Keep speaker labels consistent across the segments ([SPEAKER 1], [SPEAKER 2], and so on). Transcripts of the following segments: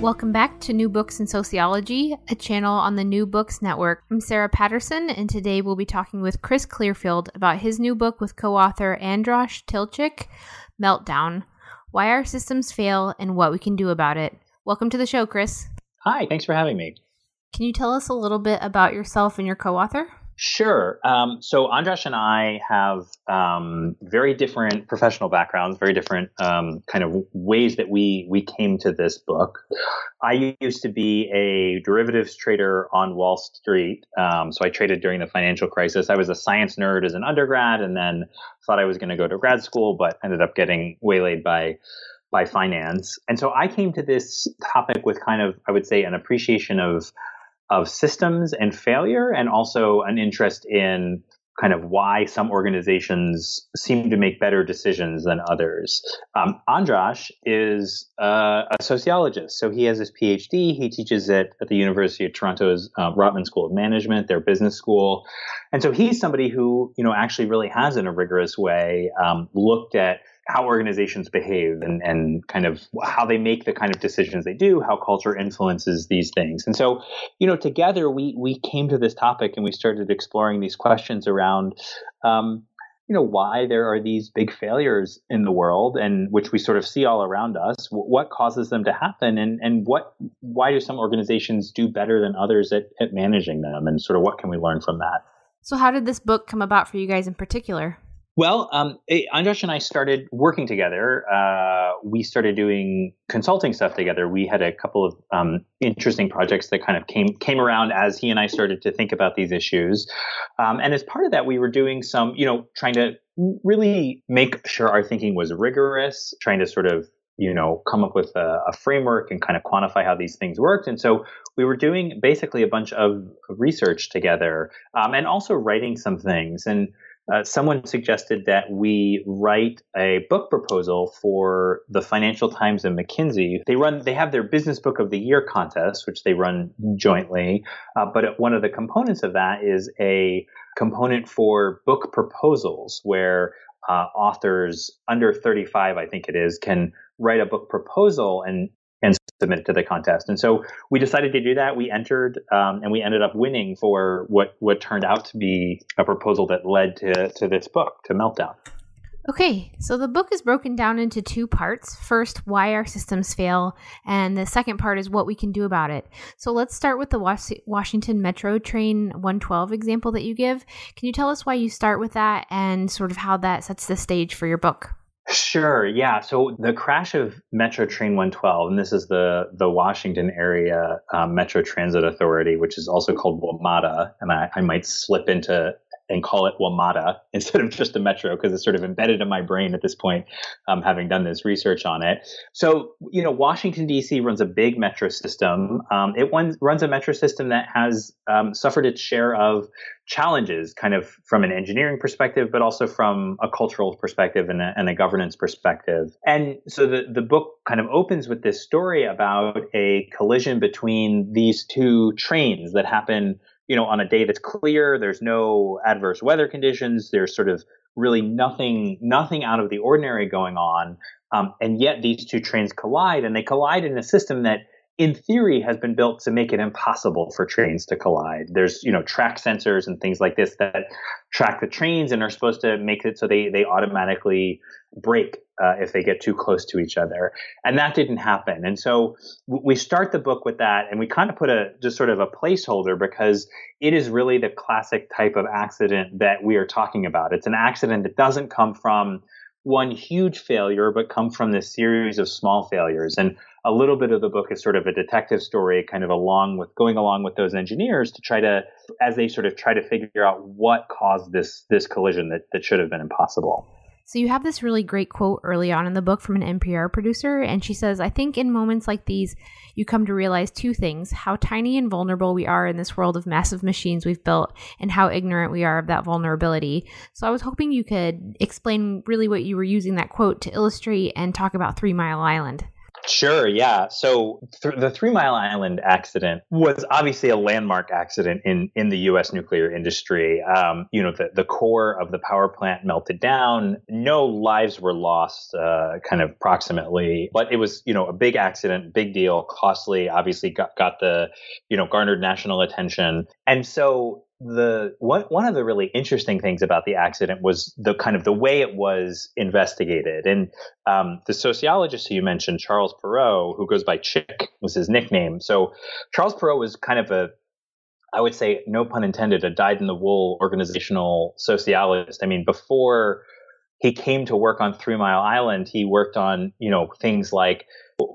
[SPEAKER 1] Welcome back to New Books in Sociology, a channel on the New Books Network. I'm Sarah Patterson, and today we'll be talking with Chris Clearfield about his new book with co author Andras Tilcsik, Meltdown Why Our Systems Fail and What We Can Do About It. Welcome to the show, Chris.
[SPEAKER 2] Hi, thanks for having me.
[SPEAKER 1] Can you tell us a little bit about yourself and your co author?
[SPEAKER 2] Sure. Um, so Andras and I have um, very different professional backgrounds, very different um, kind of ways that we we came to this book. I used to be a derivatives trader on Wall Street, um, so I traded during the financial crisis. I was a science nerd as an undergrad, and then thought I was going to go to grad school, but ended up getting waylaid by by finance. And so I came to this topic with kind of, I would say, an appreciation of of systems and failure, and also an interest in kind of why some organizations seem to make better decisions than others. Um, Andras is uh, a sociologist, so he has his PhD. He teaches it at the University of Toronto's uh, Rotman School of Management, their business school, and so he's somebody who you know actually really has, in a rigorous way, um, looked at how organizations behave and, and kind of how they make the kind of decisions they do, how culture influences these things. And so, you know, together we we came to this topic and we started exploring these questions around um, you know why there are these big failures in the world and which we sort of see all around us what causes them to happen and and what why do some organizations do better than others at, at managing them and sort of what can we learn from that
[SPEAKER 1] so how did this book come about for you guys in particular
[SPEAKER 2] well, um, eh, and I started working together. Uh, we started doing consulting stuff together. We had a couple of um, interesting projects that kind of came came around as he and I started to think about these issues. Um, and as part of that, we were doing some, you know, trying to really make sure our thinking was rigorous, trying to sort of you know, come up with a, a, framework and kind of quantify how these things worked. And so we were doing basically a bunch of research together um, and also writing some things. And uh, someone suggested that we write a book proposal for the Financial Times and McKinsey. They run, they have their Business Book of the Year contest, which they run jointly. Uh, but one of the components of that is a component for book proposals, where uh, authors under 35, I think it is, can write a book proposal and and submitted to the contest. And so we decided to do that. We entered, um, and we ended up winning for what what turned out to be a proposal that led to to this book, to Meltdown.
[SPEAKER 1] Okay, so the book is broken down into two parts. First, why our systems fail, and the second part is what we can do about it. So let's start with the Was- Washington Metro Train 112 example that you give. Can you tell us why you start with that and sort of how that sets the stage for your book?
[SPEAKER 2] Sure. Yeah. So the crash of Metro Train 112, and this is the the Washington area um, Metro Transit Authority, which is also called WMATA, and I, I might slip into and call it WMATA instead of just the metro because it's sort of embedded in my brain at this point, um, having done this research on it. So, you know, Washington, D.C. runs a big metro system. Um, it runs a metro system that has um, suffered its share of challenges, kind of from an engineering perspective, but also from a cultural perspective and a, and a governance perspective. And so the, the book kind of opens with this story about a collision between these two trains that happen you know, on a day that's clear, there's no adverse weather conditions, there's sort of really nothing, nothing out of the ordinary going on. Um, and yet these two trains collide and they collide in a system that in theory has been built to make it impossible for trains to collide. There's, you know, track sensors and things like this that track the trains and are supposed to make it so they, they automatically break uh, if they get too close to each other. And that didn't happen. And so we start the book with that and we kind of put a just sort of a placeholder because it is really the classic type of accident that we are talking about. It's an accident that doesn't come from one huge failure, but come from this series of small failures. And a little bit of the book is sort of a detective story, kind of along with going along with those engineers to try to, as they sort of try to figure out what caused this this collision that, that should have been impossible.
[SPEAKER 1] So you have this really great quote early on in the book from an NPR producer, and she says, I think in moments like these, you come to realize two things how tiny and vulnerable we are in this world of massive machines we've built, and how ignorant we are of that vulnerability. So I was hoping you could explain really what you were using that quote to illustrate and talk about Three Mile Island.
[SPEAKER 2] Sure, yeah. So th- the Three Mile Island accident was obviously a landmark accident in, in the U.S. nuclear industry. Um, you know, the, the core of the power plant melted down. No lives were lost, uh, kind of approximately, but it was, you know, a big accident, big deal, costly, obviously got, got the, you know, garnered national attention. And so the one one of the really interesting things about the accident was the kind of the way it was investigated, and um, the sociologist who you mentioned, Charles Perrow, who goes by Chick, was his nickname. So Charles Perrow was kind of a I would say, no pun intended, a dyed in the wool organizational sociologist. I mean, before he came to work on Three Mile Island, he worked on, you know, things like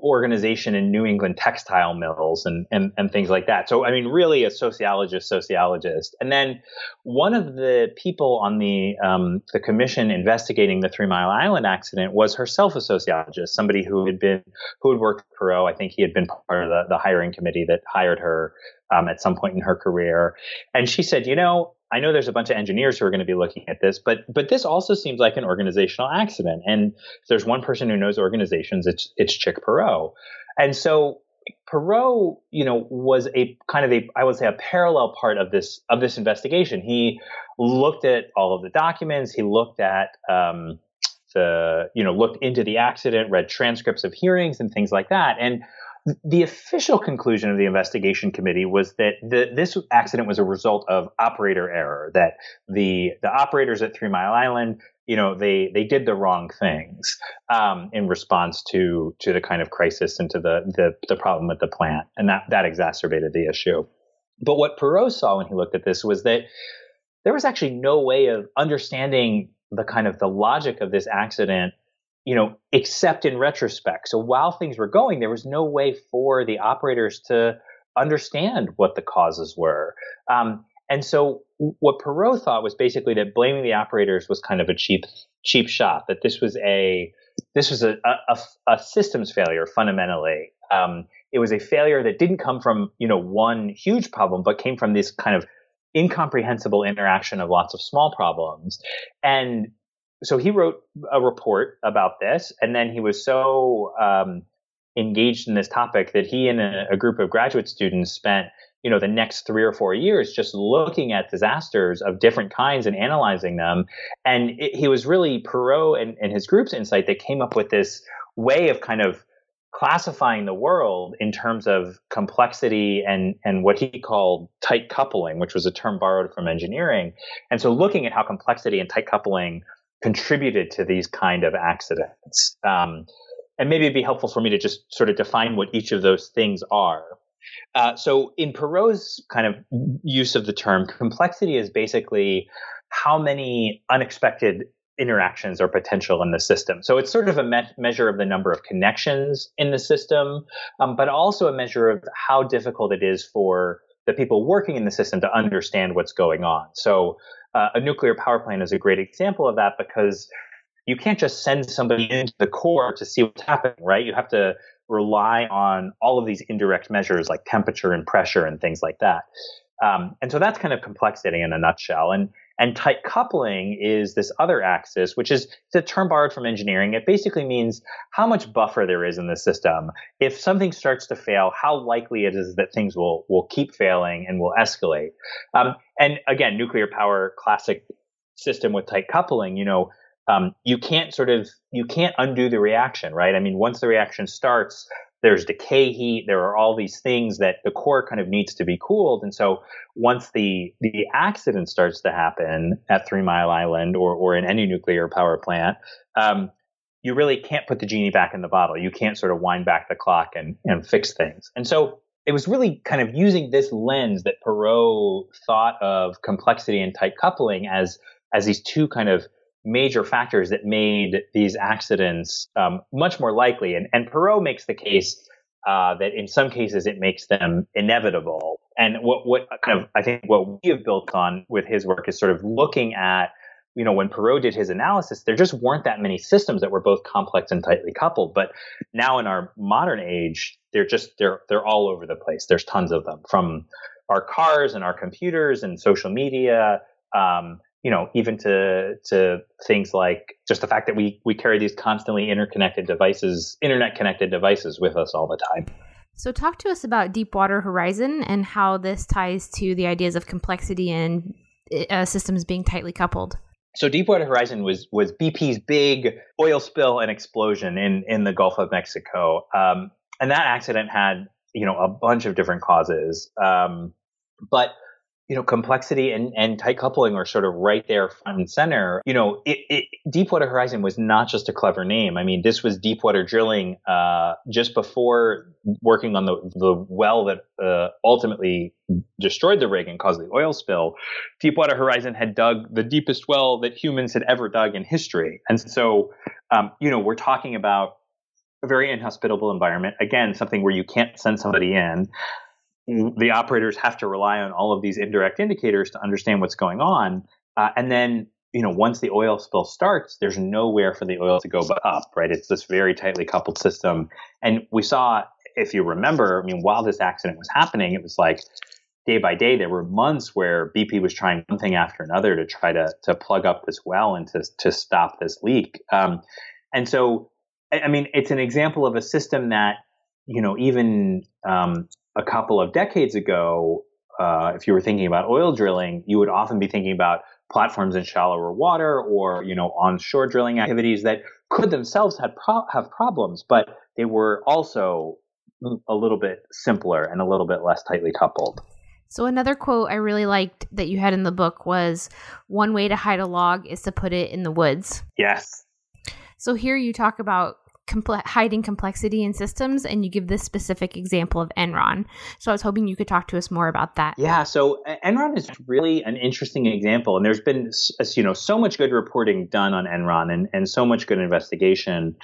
[SPEAKER 2] organization in New England textile mills and, and, and things like that. So, I mean, really a sociologist, sociologist. And then one of the people on the, um, the commission investigating the Three Mile Island accident was herself a sociologist, somebody who had been, who had worked for Perrow. I think he had been part of the, the hiring committee that hired her um, at some point in her career. And she said, you know, I know there's a bunch of engineers who are going to be looking at this, but but this also seems like an organizational accident. And there's one person who knows organizations, it's it's Chick Perrow. And so Perrow, you know, was a kind of a I would say a parallel part of this of this investigation. He looked at all of the documents. He looked at um, the you know looked into the accident, read transcripts of hearings and things like that, and the official conclusion of the investigation committee was that the, this accident was a result of operator error. That the the operators at Three Mile Island, you know, they they did the wrong things um, in response to to the kind of crisis and to the, the the problem at the plant, and that that exacerbated the issue. But what Perrow saw when he looked at this was that there was actually no way of understanding the kind of the logic of this accident you know, except in retrospect. So while things were going, there was no way for the operators to understand what the causes were. Um, and so what Perrow thought was basically that blaming the operators was kind of a cheap, cheap shot. That this was a this was a, a, a systems failure fundamentally. Um, it was a failure that didn't come from you know one huge problem, but came from this kind of incomprehensible interaction of lots of small problems. And so he wrote a report about this, and then he was so um, engaged in this topic that he and a, a, group of graduate students spent, you know, the next three or four years just looking at disasters of different kinds and analyzing them. And it, he was really Perrow and, and his group's insight that came up with this way of kind of classifying the world in terms of complexity and and what he called tight coupling, which was a term borrowed from engineering. And so looking at how complexity and tight coupling contributed to these kind of accidents. Um, and maybe it'd be helpful for me to just sort of define what each of those things are. Uh, so in Perrow's kind of use of the term, complexity is basically how many unexpected interactions are potential in the system. So it's sort of a me- measure of the number of connections in the system, um, but also a measure of how difficult it is for the people working in the system to understand what's going on. So uh, a nuclear power plant is a great example of that because you can't just send somebody into the core to see what's happening, right? You have to rely on all of these indirect measures like temperature and pressure and things like that. Um, and so that's kind of complexity in a nutshell. And and tight coupling is this other axis, which is a term borrowed from engineering. It basically means how much buffer there is in the system. If something starts to fail, how likely it is that things will will keep failing and will escalate. Um, and again, nuclear power, classic system with tight coupling. You know, um, you can't sort of you can't undo the reaction, right? I mean, once the reaction starts, there's decay heat. There are all these things that the core kind of needs to be cooled. And so once the the accident starts to happen at Three Mile Island or or in any nuclear power plant, um, you really can't put the genie back in the bottle. You can't sort of wind back the clock and and fix things. And so it was really kind of using this lens that Perrow thought of complexity and tight coupling as as these two kind of major factors that made these accidents um, much more likely. And, and Perrow makes the case uh, that in some cases it makes them inevitable. And what, what kind of, I think what we have built on with his work is sort of looking at you know, when Perrow did his analysis, there just weren't that many systems that were both complex and tightly coupled. But now in our modern age, they're just they're they're all over the place. There's tons of them from our cars and our computers and social media. Um, you know, even to to things like just the fact that we we carry these constantly interconnected devices, internet connected devices with us all the time.
[SPEAKER 1] So, talk to us about Deepwater Horizon and how this ties to the ideas of complexity and uh, systems being tightly coupled.
[SPEAKER 2] So, Deepwater Horizon was was BP's big oil spill and explosion in in the Gulf of Mexico, um, and that accident had you know a bunch of different causes, um, but you know, complexity and, and tight coupling are sort of right there front and center. You know, it, it, Deepwater Horizon was not just a clever name. I mean, this was Deepwater drilling uh, just before working on the, the well that uh, ultimately destroyed the rig and caused the oil spill. Deepwater Horizon had dug the deepest well that humans had ever dug in history. And so, um, you know, we're talking about a very inhospitable environment. Again, something where you can't send somebody in the operators have to rely on all of these indirect indicators to understand what's going on. Uh, and then, you know, once the oil spill starts, there's nowhere for the oil to go but up, right? It's this very tightly coupled system. And we saw, if you remember, I mean, while this accident was happening, it was like day by day, there were months where BP was trying one thing after another to try to, to plug up this well and to, to stop this leak. Um, and so, I mean, it's an example of a system that, you know, even um, a couple of decades ago, uh, if you were thinking about oil drilling, you would often be thinking about platforms in shallower water or you know onshore drilling activities that could themselves pro- have problems, but they were also a little bit simpler and a little bit less tightly coupled.
[SPEAKER 1] So another quote I really liked that you had in the book was one way to hide a log is to put it in the woods.
[SPEAKER 2] Yes.
[SPEAKER 1] So here you talk about comple- hiding complexity in systems, and you give this specific example of Enron. So I was hoping you could talk to us more about that.
[SPEAKER 2] Yeah, so Enron is really an interesting example, and there's been you know so much good reporting done on Enron and, and so much good investigation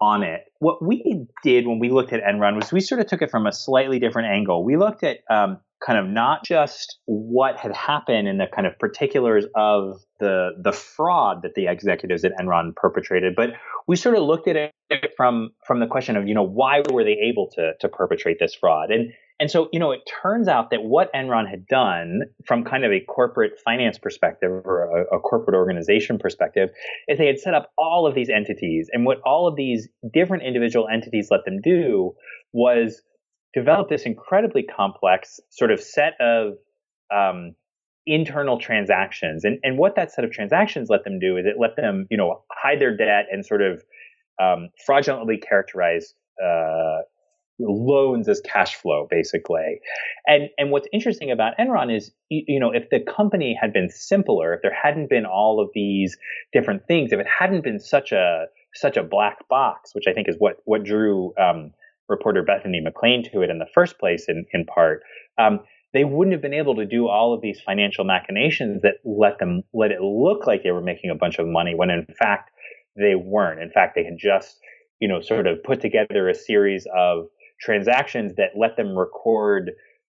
[SPEAKER 2] on it. What we did when we looked at Enron was we sort of took it from a slightly different angle. We looked at um, kind of not just what had happened in the kind of particulars of the the fraud that the executives at Enron perpetrated, but we sort of looked at it from from the question of you know why were they able to to perpetrate this fraud? And and so you know it turns out that what Enron had done from kind of a corporate finance perspective or a, a corporate organization perspective is they had set up all of these entities and what all of these different individual entities let them do was developed this incredibly complex sort of set of um, internal transactions. And, and what that set of transactions let them do is it let them, you know, hide their debt and sort of um, fraudulently characterize uh, loans as cash flow, basically. And and what's interesting about Enron is, you, know, if the company had been simpler, if there hadn't been all of these different things, if it hadn't been such a such a black box, which I think is what what drew um, reporter Bethany McLean to it in the first place, in, in part, um, they wouldn't have been able to do all of these financial machinations that let them let it look like they were making a bunch of money when in fact they weren't. In fact, they had just, you know, sort of put together a series of transactions that let them record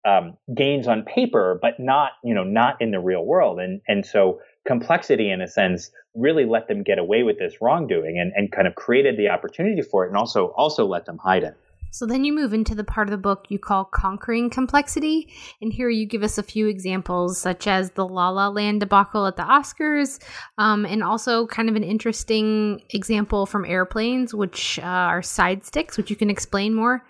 [SPEAKER 2] um, gains on paper, but not, you know, not in the real world. And and so complexity, in a sense, really let them get away with this wrongdoing and, and kind of created the opportunity for it, and also also let them hide it.
[SPEAKER 1] So then you move into the part of the book you call Conquering Complexity. And here you give us a few examples, such as the La La Land debacle at the Oscars, um, and also kind of an interesting example from airplanes, which uh, are side sticks, which you can explain more.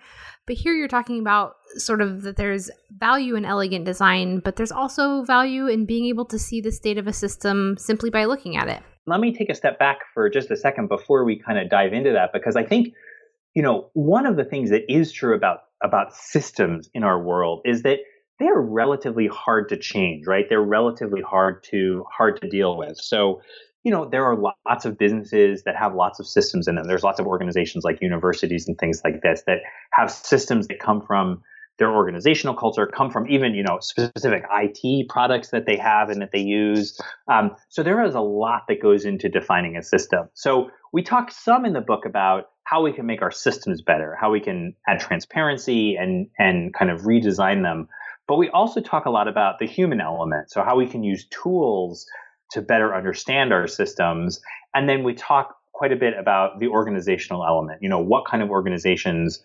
[SPEAKER 1] But here you're talking about sort of that there's value in elegant design, but there's also value in being able to see the state of a system simply by looking at it.
[SPEAKER 2] Let me take a step back for just a second before we kind of dive into that, because I think you know, one of the things that is true about about systems in our world is that they're relatively hard to change, right? They're relatively hard to hard to deal with. So, you know, there are lots of businesses that have lots of systems in them. There's lots of organizations like universities and things like this that have systems that come from their organizational culture, come from even you know specific IT products that they have and that they use. Um, so there is a lot that goes into defining a system. So we talk some in the book about how we can make our systems better, how we can add transparency and and kind of redesign them. But we also talk a lot about the human element, so how we can use tools to better understand our systems. And then we talk quite a bit about the organizational element. You know, what kind of organizations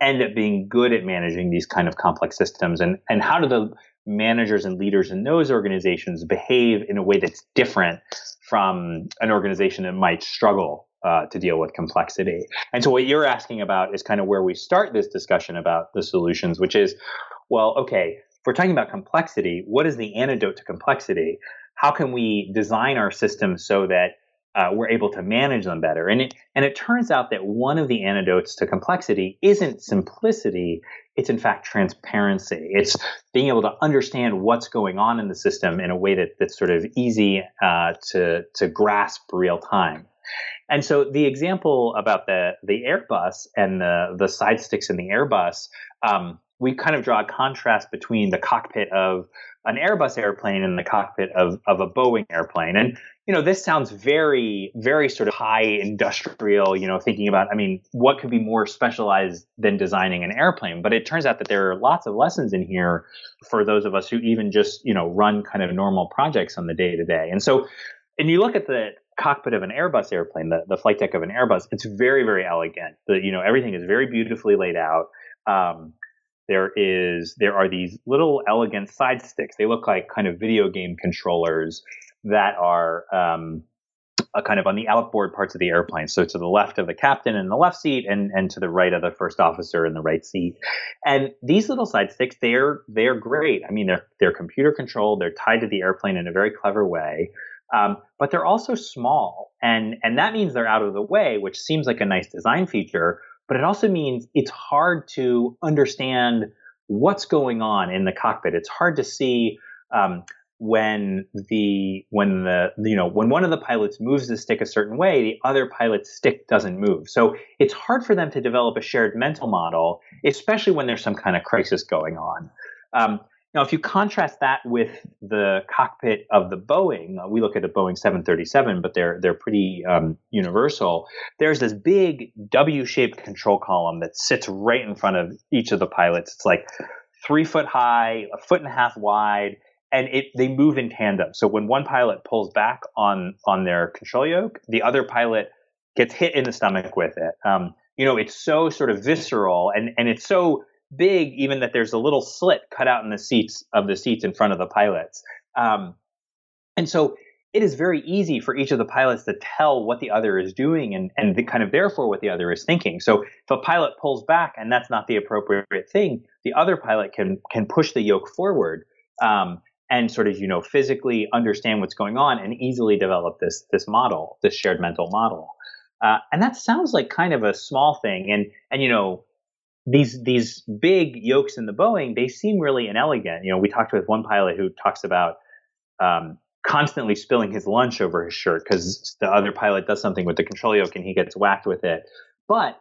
[SPEAKER 2] end up being good at managing these kind of complex systems and, and how do the managers and leaders in those organizations behave in a way that's different from an organization that might struggle uh, to deal with complexity. And so, what you're asking about is kind of where we start this discussion about the solutions, which is, well, okay, if we're talking about complexity, what is the antidote to complexity? How can we design our systems so that uh, we're able to manage them better. And it, and it turns out that one of the antidotes to complexity isn't simplicity. It's in fact transparency. It's being able to understand what's going on in the system in a way that, that's sort of easy uh, to, to grasp real time. And so the example about the, the Airbus and the, the side sticks in the Airbus, um, we kind of draw a contrast between the cockpit of an Airbus airplane and the cockpit of, of a Boeing airplane. And you know, this sounds very, very sort of high industrial, you know, thinking about, I mean, what could be more specialized than designing an airplane? But it turns out that there are lots of lessons in here for those of us who even just, you know, run kind of normal projects on the day to day. And so, and you look at the cockpit of an Airbus airplane, the, the flight deck of an Airbus, it's very, very elegant. The, you know, everything is very beautifully laid out. Um, there is there are these little elegant side sticks. They look like kind of video game controllers that are um, kind of on the outboard parts of the airplane. So to the left of the captain in the left seat and, and to the right of the first officer in the right seat. And these little side sticks, they're, they're great. I mean, they're, they're computer controlled. They're tied to the airplane in a very clever way. Um, but they're also small and, and that means they're out of the way, which seems like a nice design feature, but it also means it's hard to understand what's going on in the cockpit. It's hard to see, um, when the when the you know when one of the pilots moves the stick a certain way the other pilot's stick doesn't move so it's hard for them to develop a shared mental model especially when there's some kind of crisis going on um, now if you contrast that with the cockpit of the boeing uh, we look at a boeing 737 but they're they're pretty um, universal there's this big w-shaped control column that sits right in front of each of the pilots it's like three foot high a foot and a half wide and it they move in tandem. So when one pilot pulls back on on their control yoke, the other pilot gets hit in the stomach with it. Um, you know, it's so sort of visceral and and it's so big even that there's a little slit cut out in the seats of the seats in front of the pilots. Um, and so it is very easy for each of the pilots to tell what the other is doing and, and the, kind of therefore what the other is thinking. So if a pilot pulls back and that's not the appropriate thing, the other pilot can can push the yoke forward. Um, and sort of you know physically understand what's going on and easily develop this this model this shared mental model uh, and that sounds like kind of a small thing and and you know these these big yokes in the boeing they seem really inelegant you know we talked with one pilot who talks about um, constantly spilling his lunch over his shirt because the other pilot does something with the control yoke and he gets whacked with it but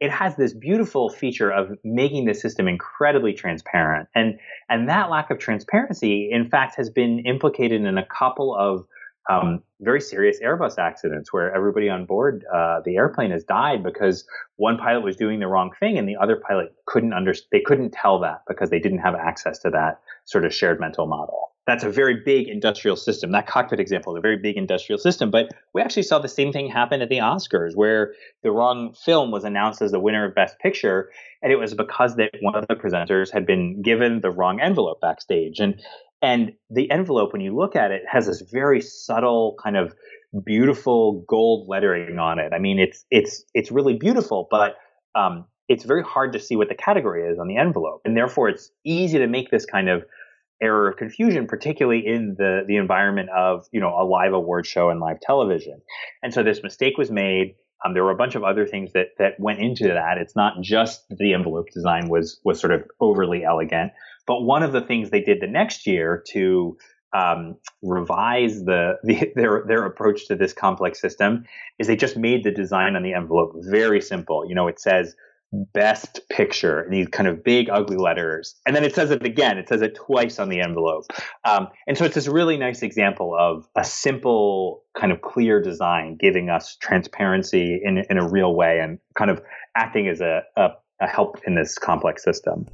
[SPEAKER 2] it has this beautiful feature of making the system incredibly transparent. And, and that lack of transparency, in fact, has been implicated in a couple of um, very serious Airbus accidents where everybody on board uh, the airplane has died because one pilot was doing the wrong thing and the other pilot couldn't under they couldn't tell that because they didn't have access to that sort of shared mental model that's a very big industrial system. That cockpit example is a very big industrial system. But we actually saw the same thing happen at the Oscars, where the wrong film was announced as the winner of Best Picture, and it was because that one of the presenters had been given the wrong envelope backstage. And and the envelope, when you look at it, has this very subtle kind of beautiful gold lettering on it. I mean, it's it's it's really beautiful, but um, it's very hard to see what the category is on the envelope, and therefore it's easy to make this kind of error of confusion, particularly in the the environment of you know a live award show and live television. And so this mistake was made. Um, there were a bunch of other things that that went into that. It's not just the envelope design was was sort of overly elegant, but one of the things they did the next year to um, revise the, the, their their approach to this complex system is they just made the design on the envelope very simple. You know, it says best picture in these kind of big ugly letters. And then it says it again. It says it twice on the envelope. Um, and so it's this really nice example of a simple kind of clear design giving us transparency in, in a real way and kind of acting as a, a, a help in this complex system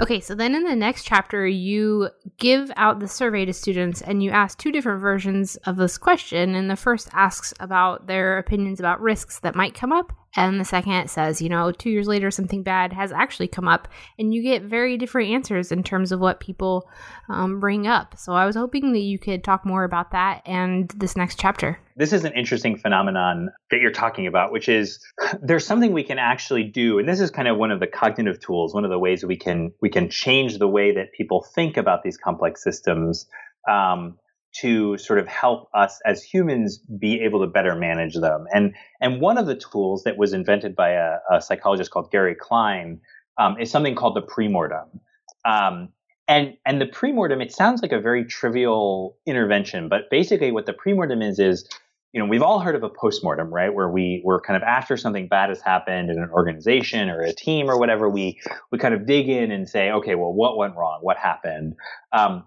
[SPEAKER 1] Okay, so then in the next chapter, you give out the survey to students and you ask two different versions of this question. And the first asks about their opinions about risks that might come up. And the second says, you know, two years later, something bad has actually come up. And you get very different answers in terms of what people um, bring up. So I was hoping that you could talk more about that and this next chapter.
[SPEAKER 2] This is an interesting phenomenon that you're talking about, which is there's something we can actually do. And this is kind of one of the cognitive tools, one of the ways we can we can change the way that people think about these complex systems. Um, to sort of help us as humans be able to better manage them. And and one of the tools that was invented by a, a psychologist called Gary Klein um, is something called the premortem. Um, and and the premortem, it sounds like a very trivial intervention, but basically what the premortem is is you know we've all heard of a postmortem right where we we're kind of after something bad has happened in an organization or a team or whatever we we kind of dig in and say okay well what went wrong what happened um,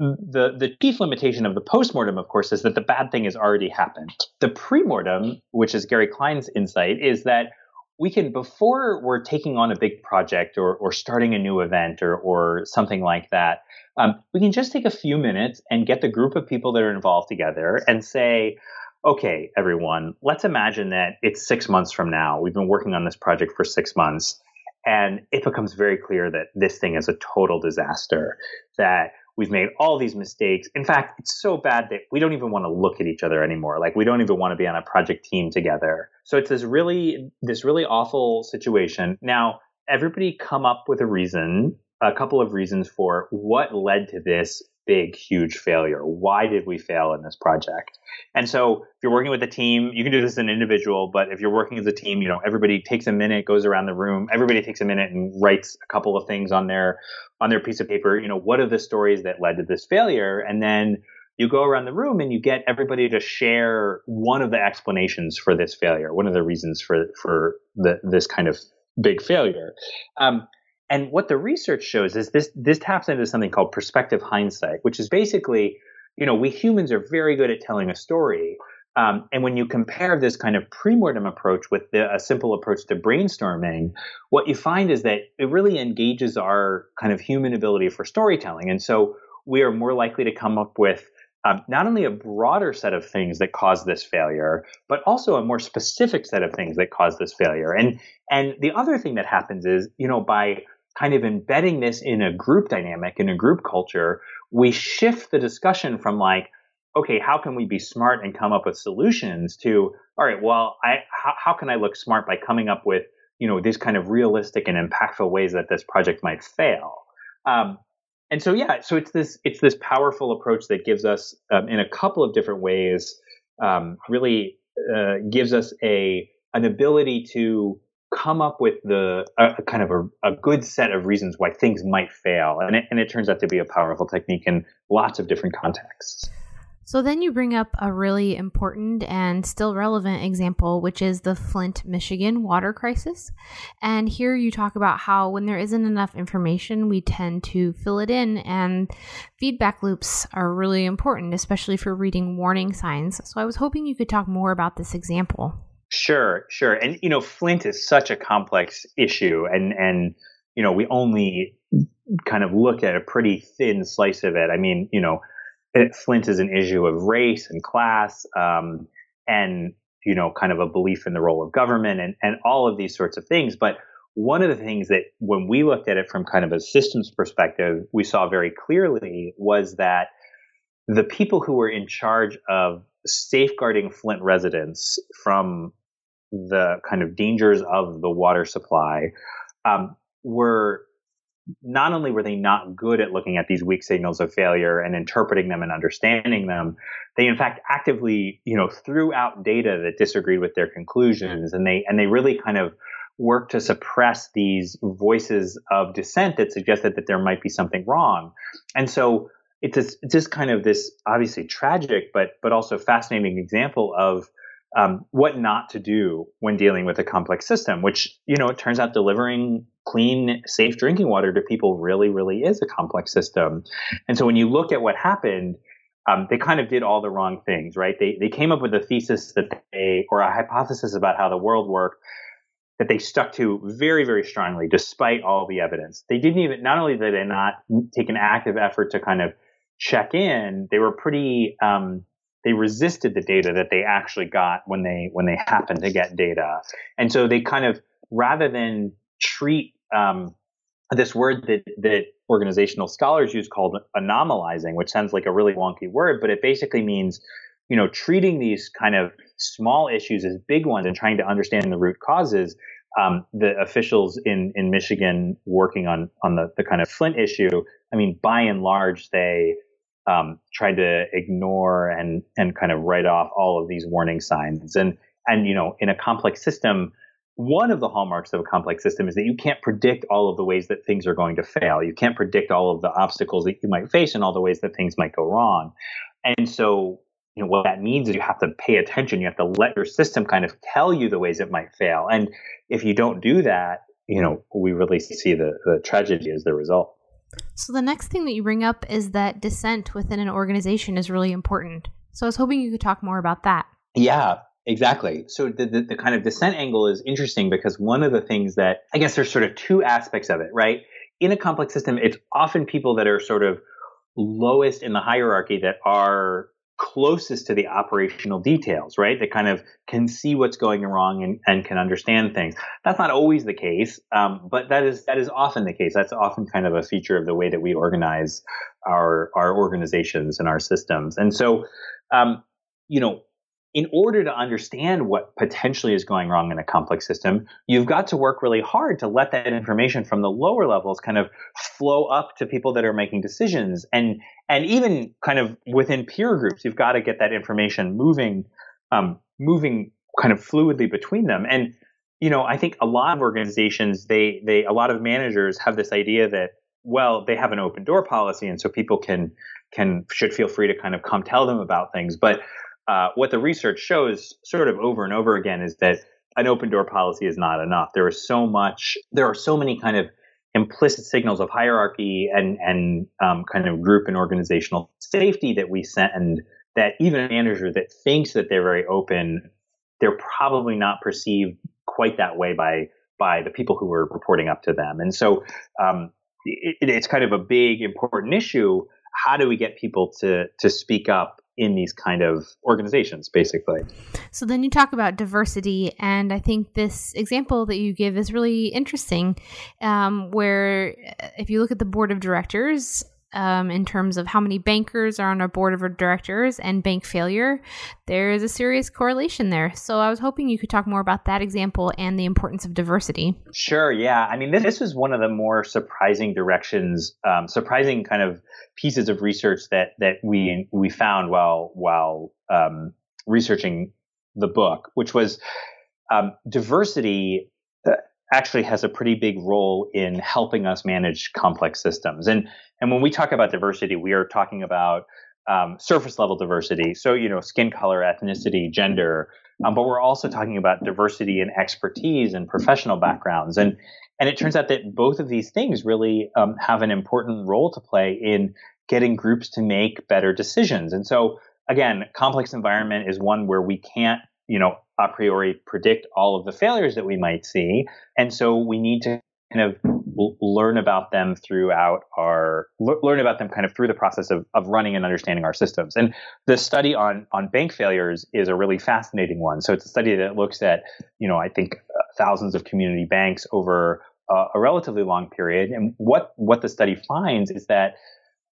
[SPEAKER 2] the the chief limitation of the postmortem, of course, is that the bad thing has already happened. The premortem, which is Gary Klein's insight, is that we can before we're taking on a big project or or starting a new event or or something like that, um, we can just take a few minutes and get the group of people that are involved together and say. Okay, everyone, let's imagine that it's six months from now. We've been working on this project for six months, and it becomes very clear that this thing is a total disaster, that We've made all these mistakes. In fact, it's so bad that we don't even want to look at each other anymore. Like we don't even want to be on a project team together. So it's this really this really awful situation. Now, everybody come up with a reason, a couple of reasons for what led to this big, huge failure. Why did we fail in this project? And so, if you're working with a team, you can do this as an individual, but if you're working as a team, you know, everybody takes a minute, goes around the room, everybody takes a minute and writes a couple of things on their on their piece of paper. You know, what are the stories that led to this failure? And then you go around the room and you get everybody to share one of the explanations for this failure, one of the reasons for for the, this kind of big failure. Um, and what the research shows is this this taps into something called prospective hindsight, which is basically, you know, we humans are very good at telling a story. Um, and when you compare this kind of premortem approach with the, a simple approach to brainstorming, what you find is that it really engages our kind of human ability for storytelling. And so we are more likely to come up with um, not only a broader set of things that cause this failure, but also a more specific set of things that cause this failure. And and the other thing that happens is, you know, by kind of embedding this in a group dynamic, in a group culture, we shift the discussion from like, okay, how can we be smart and come up with solutions to, all right, well, I, how, how can I look smart by coming up with, you know, these kind of realistic and impactful ways that this project might fail. Um, and so, yeah, so it's this, it's this powerful approach that gives us, um, in a couple of different ways, um, really uh, gives us a, an ability to come up with the a, kind of a, a, good set of reasons why things might fail and it, and it turns out to be a powerful technique in lots of different contexts
[SPEAKER 1] so then you bring up a really important and still relevant example, which is the Flint, Michigan water crisis. And here you talk about how when there isn't enough information, we tend to fill it in, and feedback loops are really important, especially for reading warning signs. So I was hoping you could talk more about this example.
[SPEAKER 2] Sure, sure. And you know, Flint is such a complex issue and and you know, we only kind of look at a pretty thin slice of it. I mean, you know, Flint is an issue of race and class, um, and you know, kind of a belief in the role of government and and all of these sorts of things. But one of the things that when we looked at it from kind of a systems perspective, we saw very clearly was that the people who were in charge of safeguarding Flint residents from the kind of dangers of the water supply um, were not only were they not good at looking at these weak signals of failure and interpreting them and understanding them, they in fact actively, you know, threw out data that disagreed with their conclusions, and they and they really kind of worked to suppress these voices of dissent that suggested that there might be something wrong. And so it's just, it's just kind of this obviously tragic, but but also fascinating example of um, what not to do when dealing with a complex system, which, you know, it turns out delivering clean, safe drinking water to people really, really is a complex system. And so when you look at what happened, um, they kind of did all the wrong things, right? They, they came up with a thesis that they, or a hypothesis about how the world worked that they stuck to very, very strongly, despite all the evidence. They didn't even, not only did they not take an active effort to kind of check in, they were pretty, um, they resisted the data that they actually got when they, when they happened to get data. And so they kind of, rather than treat, um, this word that, that organizational scholars use called anomalizing, which sounds like a really wonky word, but it basically means, you know, treating these kind of small issues as big ones and trying to understand the root causes. Um, the officials in, in Michigan working on, on the, the kind of Flint issue, I mean, by and large, they um, tried to ignore and, and kind of write off all of these warning signs. And, and, you know, in a complex system, one of the hallmarks of a complex system is that you can't predict all of the ways that things are going to fail. You can't predict all of the obstacles that you might face and all the ways that things might go wrong. And so, you know, what that means is you have to pay attention. You have to let your system kind of tell you the ways it might fail. And if you don't do that, you know, we really see the, the tragedy as the result.
[SPEAKER 1] So the next thing that you bring up is that dissent within an organization is really important. So I was hoping you could talk more about that.
[SPEAKER 2] Yeah, Exactly. So the, the, the, kind of dissent angle is interesting because one of the things that I guess there's sort of two aspects of it, right? In a complex system, it's often people that are sort of lowest in the hierarchy that are closest to the operational details, right? That kind of can see what's going wrong and, and can understand things. That's not always the case, um, but that is that is often the case. That's often kind of a feature of the way that we organize our our organizations and our systems. And so, um, you know, in order to understand what potentially is going wrong in a complex system, you've got to work really hard to let that information from the lower levels kind of flow up to people that are making decisions. And, and even kind of within peer groups, you've got to get that information moving, um, moving kind of fluidly between them. And, you know, I think a lot of organizations, they, they, a lot of managers have this idea that, well, they have an open door policy. And so people can, can, should feel free to kind of come tell them about things. But, uh, what the research shows sort of over and over again is that an open door policy is not enough. There is so much, there are so many kind of implicit signals of hierarchy and, and um, kind of group and organizational safety that we send that even a manager that thinks that they're very open, they're probably not perceived quite that way by by the people who are reporting up to them. And so um, it, it's kind of a big important issue. How do we get people to to speak up in these kind of organizations, basically.
[SPEAKER 1] So then you talk about diversity, and I think this example that you give is really interesting. Um, where if you look at the board of directors, um, in terms of how many bankers are on a board of directors and bank failure, there is a serious correlation there. So I was hoping you could talk more about that example and the importance of diversity.
[SPEAKER 2] Sure. Yeah. I mean, this, this was one of the more surprising directions, um, surprising kind of pieces of research that that we we found while while um, researching the book, which was um, diversity actually has a pretty big role in helping us manage complex systems. And and when we talk about diversity, we are talking about um, surface level diversity. So you know, skin color, ethnicity, gender. Um, but we're also talking about diversity and expertise and professional backgrounds. And and it turns out that both of these things really um, have an important role to play in getting groups to make better decisions. And so, again, complex environment is one where we can't, you know, a priori predict all of the failures that we might see. And so we need to kind of learn about them throughout our learn about them kind of through the process of, of running and understanding our systems and the study on on bank failures is a really fascinating one so it's a study that looks at you know i think uh, thousands of community banks over a relatively long period. And what, what the study finds is that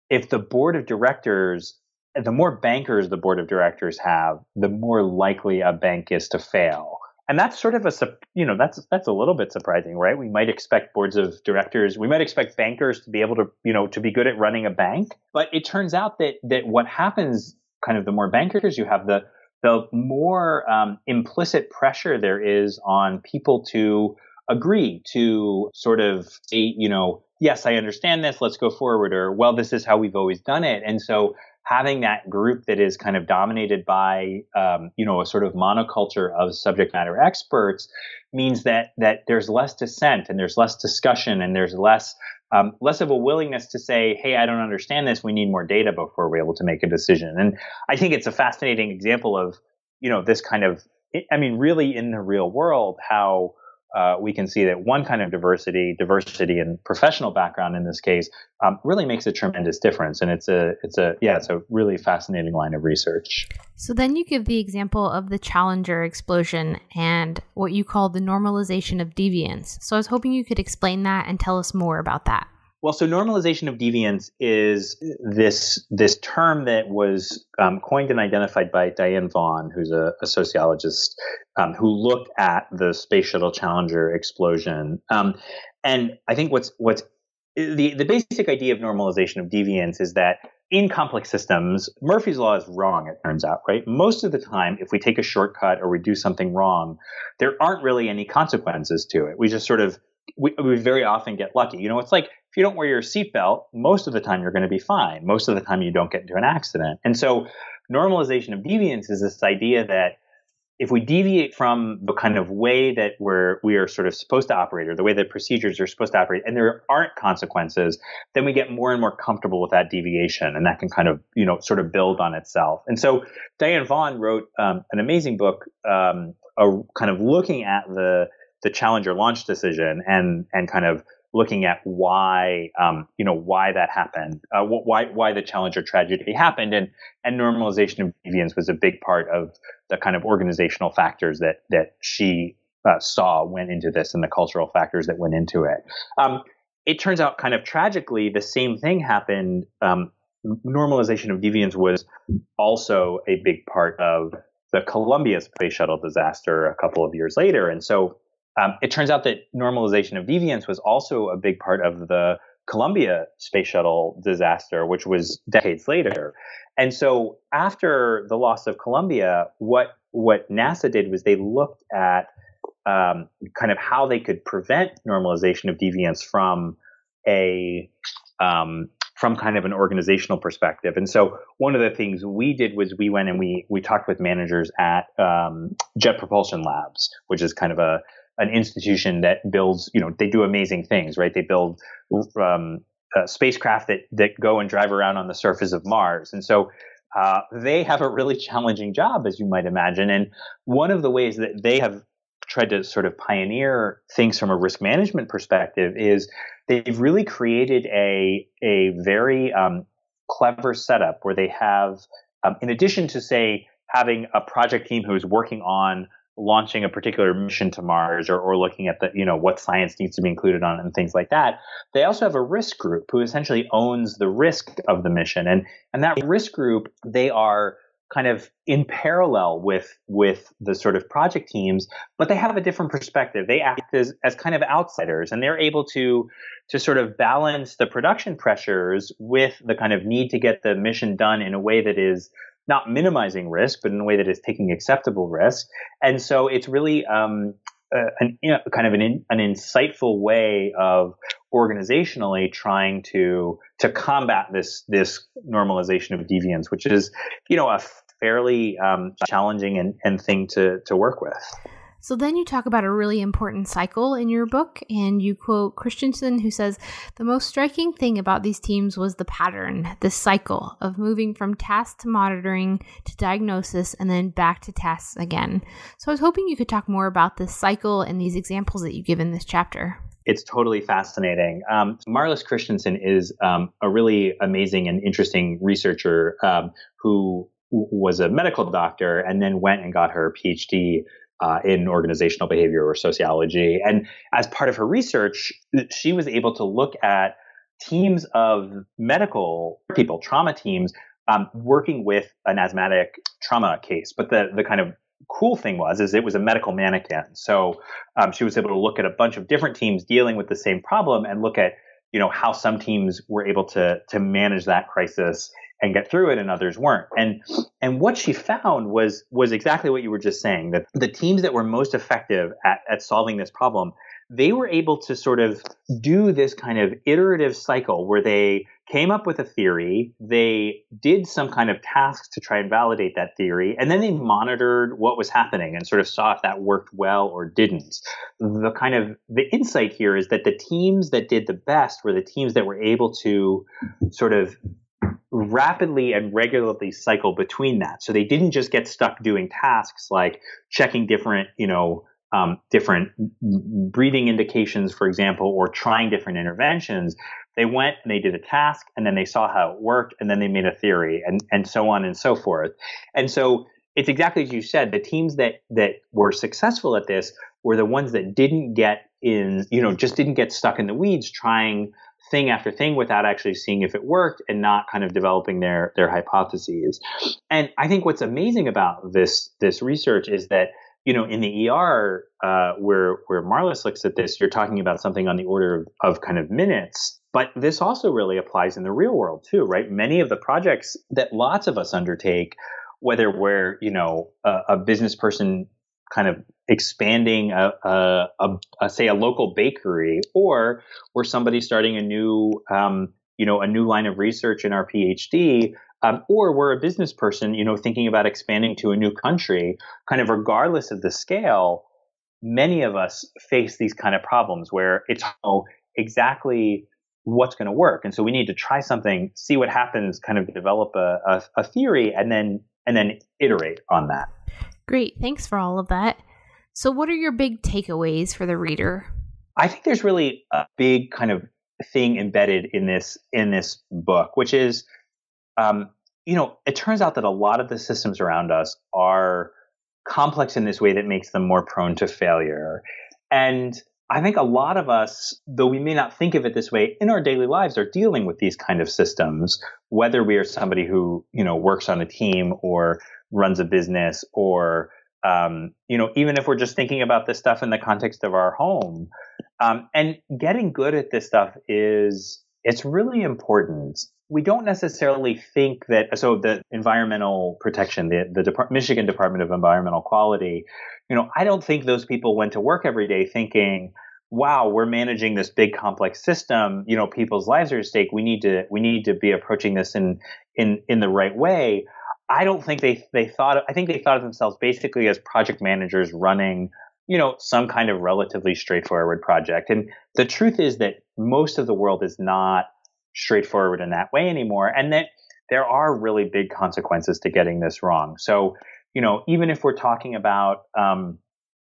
[SPEAKER 2] if the board of directors, the more bankers the board of directors have, the more likely a bank is to fail. And that's sort of a, you know, that's, that's a little bit surprising, right? We might expect boards of directors, we might expect bankers to be able to, you know, to be good at running a bank. But it turns out that, that what happens kind of the more bankers you have, the, the more um, implicit pressure there is on people to agree to sort of say, you know, yes, I understand this, let's go forward, or well, this is how we've always done it. And so having that group that is kind of dominated by, um, you know, a sort of monoculture of subject matter experts means that that there's less dissent and there's less discussion and there's less um, less of a willingness to say, "Hey, I don't understand this. We need more data before we're able to make a decision." And I think it's a fascinating example of, you know, this kind of, I mean, really in the real world, how uh, we can see that one kind of diversity, diversity in professional background in this case, um, really makes a tremendous difference. And it's a, it's a, yeah, it's a really fascinating line of research.
[SPEAKER 1] So then you give the example of the Challenger explosion and what you call the normalization of deviance. So I was hoping you could explain that and tell us more about that.
[SPEAKER 2] Well, so normalization of deviance is this this term that was um, coined and identified by Diane Vaughan, who's a, a sociologist um, who looked at the Space Shuttle Challenger explosion. Um, and I think what's what's the the basic idea of normalization of deviance is that in complex systems, Murphy's law is wrong. It turns out, right? Most of the time, if we take a shortcut or we do something wrong, there aren't really any consequences to it. We just sort of we, we very often get lucky. You know, it's like if you don't wear your seatbelt, most of the time you're going to be fine. Most of the time you don't get into an accident. And so normalization of deviance is this idea that if we deviate from the kind of way that we're we are sort of supposed to operate or the way that procedures are supposed to operate and there aren't consequences then we get more and more comfortable with that deviation and that can kind of you know sort of build on itself and so diane vaughan wrote um, an amazing book um, a, kind of looking at the the Challenger launch decision and and kind of looking at why um, you know why that happened, uh, why why the Challenger tragedy happened, and and normalization of deviance was a big part of the kind of organizational factors that that she uh, saw went into this and the cultural factors that went into it. Um, it turns out, kind of tragically, the same thing happened. Um, normalization of deviance was also a big part of the Columbia space shuttle disaster a couple of years later, and so um, it turns out that normalization of deviance was also a big part of the Columbia space shuttle disaster, which was decades later. And so after the loss of Columbia, what what NASA did was they looked at um, kind of how they could prevent normalization of deviance from a um, from kind of an organizational perspective. And so one of the things we did was we went and we we talked with managers at um, Jet Propulsion Labs, which is kind of a an institution that builds, you know, they do amazing things, right? They build um, uh, spacecraft that that go and drive around on the surface of Mars, and so uh, they have a really challenging job, as you might imagine. And one of the ways that they have tried to sort of pioneer things from a risk management perspective is they've really created a a very um, clever setup where they have, um, in addition to say having a project team who is working on launching a particular mission to Mars or, or looking at the, you know, what science needs to be included on and things like that. They also have a risk group who essentially owns the risk of the mission. And, and that risk group, they are kind of in parallel with, with the sort of project teams, but they have a different perspective. They act as, as kind of outsiders and they're able to, to sort of balance the production pressures with the kind of need to get the mission done in a way that is not minimizing risk, but in a way that is taking acceptable risk. And so it's really um, uh, an, you know, kind of an, an insightful way of organizationally trying to to combat this this normalization of deviance, which is you know a fairly um, challenging and, and thing to to work with.
[SPEAKER 1] So then you talk about a really important cycle in your book, and you quote Christianson, who says, The most striking thing about these teams was the pattern, the cycle of moving from task to monitoring to diagnosis and then back to tasks again. So I was hoping you could talk more about this cycle and these examples that you give in this chapter
[SPEAKER 2] it's totally fascinating. Um, Marlys Christianson is um, a really amazing and interesting researcher um, who was a medical doctor and then went and got her PhD uh, in organizational behavior or sociology. And as part of her research, she was able to look at teams of medical people, trauma teams, um, working with an asthmatic trauma case. But the the kind of cool thing was is it was a medical mannequin. So um, she was able to look at a bunch of different teams dealing with the same problem and look at you know how some teams were able to to manage that crisis and get through it and others weren't. And and what she found was was exactly what you were just saying that the teams that were most effective at, at solving this problem, they were able to sort of do this kind of iterative cycle where they came up with a theory, they did some kind of tasks to try and validate that theory, and then they monitored what was happening and sort of saw if that worked well or didn't. The kind of the insight here is that the teams that did the best were the teams that were able to sort of rapidly and regularly cycle between that. So they didn't just get stuck doing tasks like checking different, you know, um, different breathing indications, for example, or trying different interventions. They went and they did a task and then they saw how it worked and then they made a theory and, and so on and so forth. And so it's exactly as you said, the teams that, that were successful at this were the ones that didn't get in, you know, just didn't get stuck in the weeds trying thing after thing without actually seeing if it worked and not kind of developing their their hypotheses. And I think what's amazing about this this research is that you know, in the ER, uh, where where Marlys looks at this, you're talking about something on the order of, of kind of minutes. But this also really applies in the real world too, right? Many of the projects that lots of us undertake, whether we're you know a, a business person kind of expanding a, a, a, a, say a local bakery, or we're somebody starting a new um, you know a new line of research in our PhD um, or we're a business person, you know, thinking about expanding to a new country, kind of regardless of the scale. Many of us face these kind of problems where it's oh, exactly what's going to work, and so we need to try something, see what happens, kind of develop a, a, a theory, and then and then iterate on that.
[SPEAKER 1] Great, thanks for all of that. So, what are your big takeaways for the reader?
[SPEAKER 2] I think there's really a big kind of thing embedded in this in this book, which is um, you know, it turns out that a lot of the systems around us are complex in this way that makes them more prone to failure. And I think a lot of us, though we may not think of it this way, in our daily lives are dealing with these kind of systems, whether we are somebody who, you know, works on a team or runs a business or, um, you know, even if we're just thinking about this stuff in the context of our home. Um, and getting good at this stuff is, it's really important. We don't necessarily think that so the environmental protection the the Michigan Department of Environmental Quality you know I don't think those people went to work every day thinking wow we're managing this big complex system. You know people's lives are at stake. We need to we need to be approaching this in in in the right way I don't think they they thought I think they thought of themselves basically as project managers running you know some kind of relatively straightforward project and the truth is that most of the world is not straightforward in that way anymore. And that there are really big consequences to getting this wrong. So, you know, even if we're talking about, um,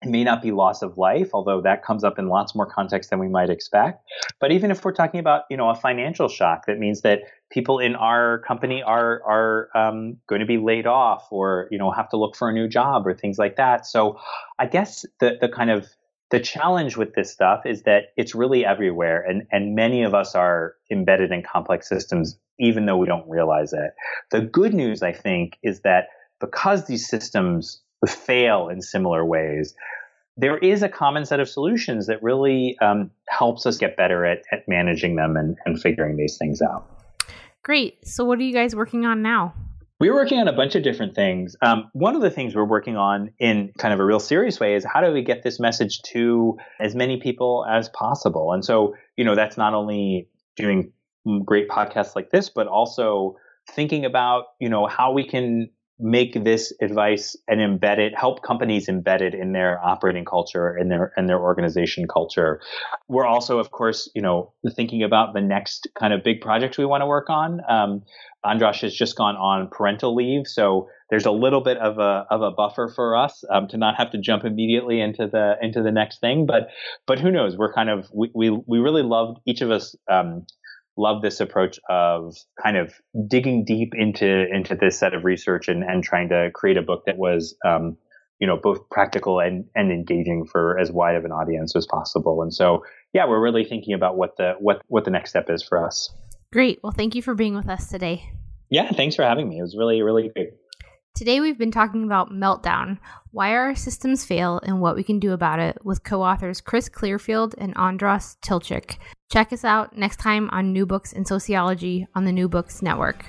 [SPEAKER 2] it may not be loss of life, although that comes up in lots more context than we might expect. But even if we're talking about, you know, a financial shock, that means that people in our company are are um, going to be laid off, or you know, have to look for a new job, or things like that. So, I guess the the kind of the challenge with this stuff is that it's really everywhere and, and many of us are embedded in complex systems even though we don't realize it. The good news, I think, is that because these systems fail in similar ways, there is a common set of solutions that really um, helps us get better at, at managing them and, and figuring these things out.
[SPEAKER 1] Great. So, what are you guys working on now?
[SPEAKER 2] We're working on a bunch of different things. Um, one of the things we're working on in kind of a real serious way is how do we get this message to as many people as possible? And so, you know, that's not only doing great podcasts like this, but also thinking about, you know, how we can make this advice and embed it, help companies embed it in their operating culture and their and their organization culture. We're also, of course, you know, thinking about the next kind of big projects we want to work on. Um, Andras has just gone on parental leave, so there's a little bit of a of a buffer for us um, to not have to jump immediately into the into the next thing. But but who knows? We're kind of we we, we really loved each of us. Um, love this approach of kind of digging deep into into this set of research and, and trying to create a book that was um, you know both practical and and engaging for as wide of an audience as possible and so yeah we're really thinking about what the what what the next step is for us
[SPEAKER 1] Great. Well, thank you for being with us today.
[SPEAKER 2] Yeah, thanks for having me. It was really, really great.
[SPEAKER 1] Today, we've been talking about meltdown, why our systems fail, and what we can do about it with co authors Chris Clearfield and Andras Tilcsik. Check us out next time on New Books in Sociology on the New Books Network.